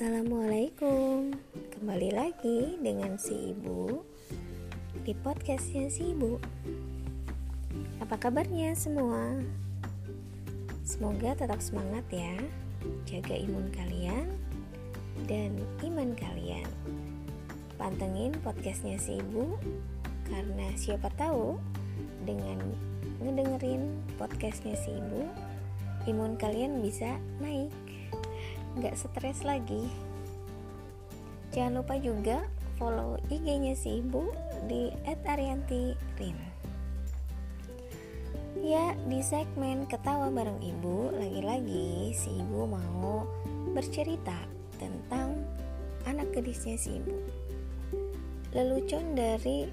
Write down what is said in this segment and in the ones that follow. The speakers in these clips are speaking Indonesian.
Assalamualaikum. Kembali lagi dengan si ibu Di podcastnya si ibu. Apa kabarnya semua? Semoga tetap semangat ya. Jaga imun kalian Dan iman kalian. Pantengin podcastnya si ibu Karena siapa tahu Dengan ngedengerin podcastnya si ibu Imun kalian bisa naik nggak stres lagi. Jangan lupa juga follow IG-nya si ibu di @arianti_rin. Ya di segmen ketawa bareng ibu lagi-lagi si ibu mau bercerita tentang anak gadisnya si ibu. Lelucon dari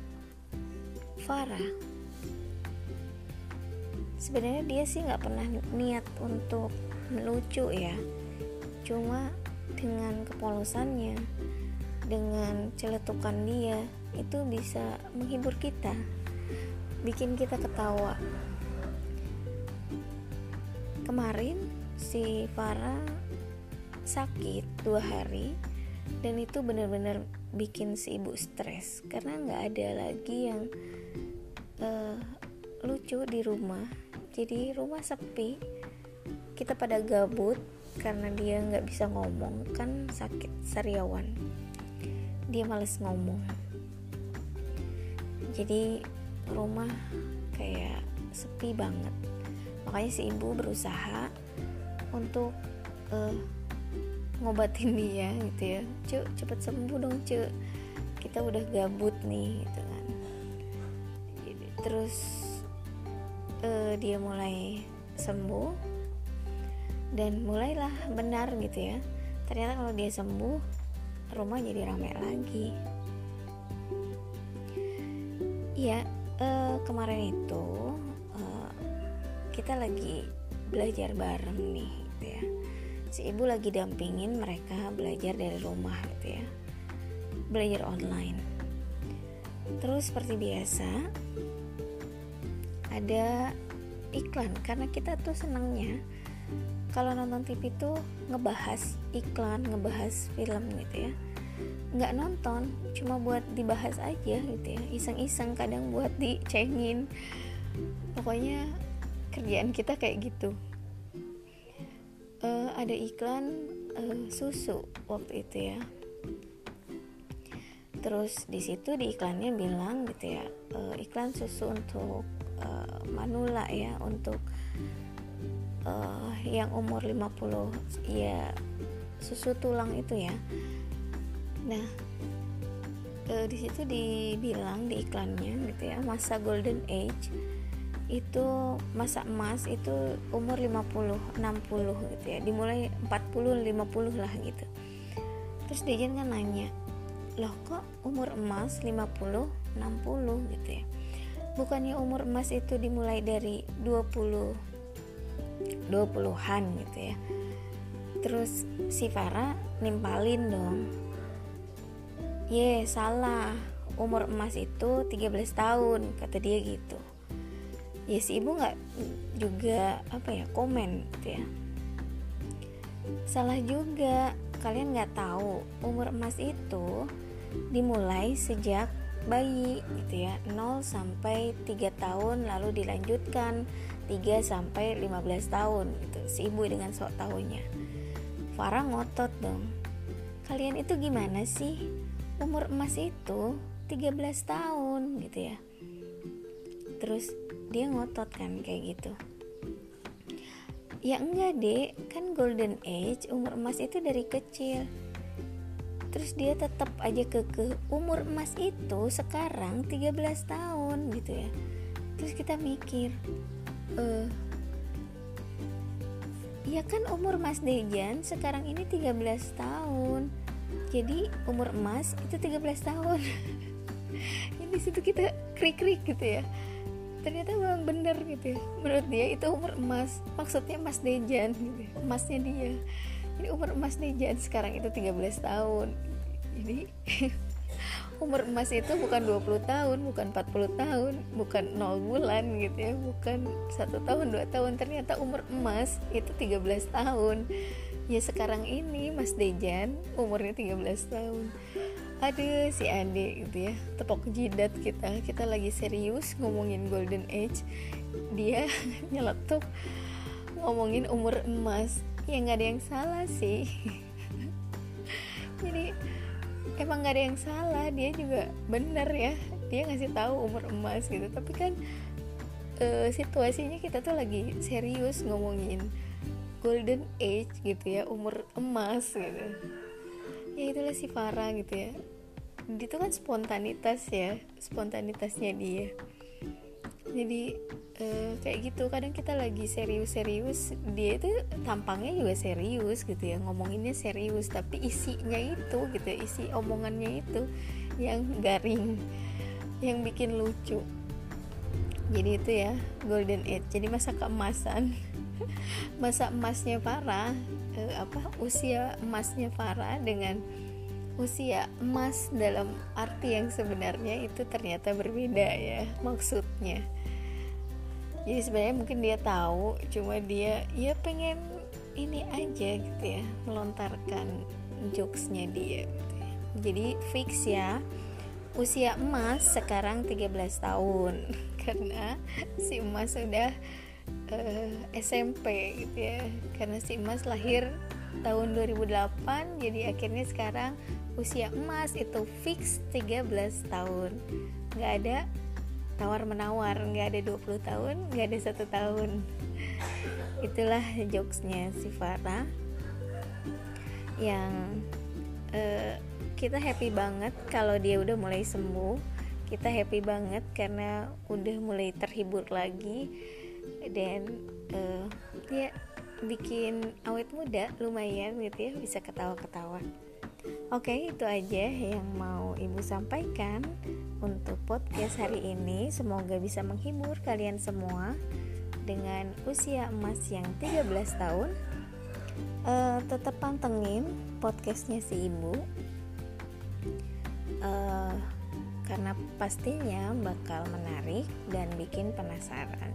Farah. Sebenarnya dia sih nggak pernah niat untuk melucu ya cuma dengan kepolosannya dengan celetukan dia itu bisa menghibur kita bikin kita ketawa. Kemarin si Farah sakit dua hari dan itu benar-benar bikin si ibu stres karena nggak ada lagi yang uh, lucu di rumah. Jadi rumah sepi kita pada gabut karena dia nggak bisa ngomong kan sakit sariawan. Dia males ngomong. Jadi rumah kayak sepi banget. Makanya si ibu berusaha untuk uh, ngobatin dia gitu ya. Cuk cepet sembuh dong cuk. Kita udah gabut nih gitu kan. Terus uh, dia mulai sembuh dan mulailah benar gitu ya. Ternyata kalau dia sembuh rumah jadi ramai lagi. Ya uh, kemarin itu uh, kita lagi belajar bareng nih gitu ya. Si ibu lagi dampingin mereka belajar dari rumah gitu ya. Belajar online. Terus seperti biasa ada iklan karena kita tuh senangnya kalau nonton TV tuh ngebahas iklan, ngebahas film gitu ya. Nggak nonton cuma buat dibahas aja gitu ya. Iseng-iseng kadang buat dicengin. Pokoknya kerjaan kita kayak gitu. Uh, ada iklan uh, susu waktu itu ya. Terus di situ di iklannya bilang gitu ya uh, iklan susu untuk uh, manula ya untuk yang umur 50 ya susu tulang itu ya. Nah uh, di situ dibilang di iklannya gitu ya masa golden age itu masa emas itu umur 50 60 gitu ya. Dimulai 40 50 lah gitu. Terus dia kan nanya loh kok umur emas 50 60 gitu ya? Bukannya umur emas itu dimulai dari 20 20-an gitu ya. Terus si Farah nimpalin dong. Ye salah. Umur emas itu 13 tahun kata dia gitu. Ya si ibu nggak juga apa ya komen gitu ya. Salah juga. Kalian nggak tahu umur emas itu dimulai sejak bayi gitu ya. 0 sampai 3 tahun lalu dilanjutkan 3 sampai 15 tahun gitu. Si ibu dengan sok tahunya. Farah ngotot dong. Kalian itu gimana sih? Umur emas itu 13 tahun gitu ya. Terus dia ngotot kan kayak gitu. Ya enggak dek. Kan golden age umur emas itu dari kecil terus dia tetap aja ke ke umur emas itu sekarang 13 tahun gitu ya. Terus kita mikir uh, ya kan umur Mas Dejan sekarang ini 13 tahun. Jadi umur emas itu 13 tahun. Ini situ kita krik-krik gitu ya. Ternyata memang bener gitu ya. Menurut dia itu umur emas. Maksudnya Mas Dejan gitu ya. emasnya dia ini umur emas Dejan sekarang itu 13 tahun. Jadi umur emas itu bukan 20 tahun bukan 40 tahun bukan 0 bulan gitu ya. Bukan satu tahun dua tahun. Ternyata umur emas itu 13 tahun. Ya sekarang ini Mas Dejan umurnya 13 tahun. Aduh si Ade gitu ya. Tepok jidat kita. Kita lagi serius ngomongin golden age. Dia nyeletuk ngomongin umur emas ya nggak ada yang salah sih. Jadi emang nggak ada yang salah. Dia juga bener ya. Dia ngasih tahu umur emas gitu. Tapi kan e, situasinya kita tuh lagi serius ngomongin golden age gitu ya umur emas gitu. Ya itulah si Farah gitu ya. Itu kan spontanitas ya spontanitasnya dia. Jadi uh, kayak gitu. Kadang kita lagi serius-serius dia itu tampangnya juga serius gitu ya ngomonginnya serius tapi isinya itu gitu ya, isi omongannya itu yang garing yang bikin lucu. Jadi itu ya golden age. Jadi masa keemasan masa emasnya Farah eh, apa usia emasnya Farah dengan usia emas dalam arti yang sebenarnya itu ternyata berbeda ya maksudnya jadi sebenarnya mungkin dia tahu cuma dia ya pengen ini aja gitu ya melontarkan jokesnya dia gitu ya. jadi fix ya usia emas sekarang 13 tahun. Karena si emas sudah uh, eh, SMP gitu ya. Karena si Emas lahir tahun 2008 jadi akhirnya sekarang usia emas itu fix 13 tahun. Nggak ada tawar menawar nggak ada 20 tahun nggak ada satu tahun. Itulah jokesnya si Farah. Yang uh, kita happy banget kalau dia udah mulai sembuh. Kita happy banget karena udah mulai terhibur lagi. Dan uh, ya bikin awet muda lumayan gitu ya bisa ketawa-ketawa oke itu aja yang mau ibu sampaikan untuk podcast hari ini. Semoga bisa menghibur kalian semua dengan usia emas yang 13 tahun. Uh, tetap pantengin podcastnya si ibu. Uh, karena pastinya bakal menarik dan bikin penasaran.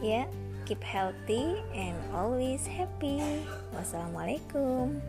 Ya keep healthy and always happy. Wassalamualaikum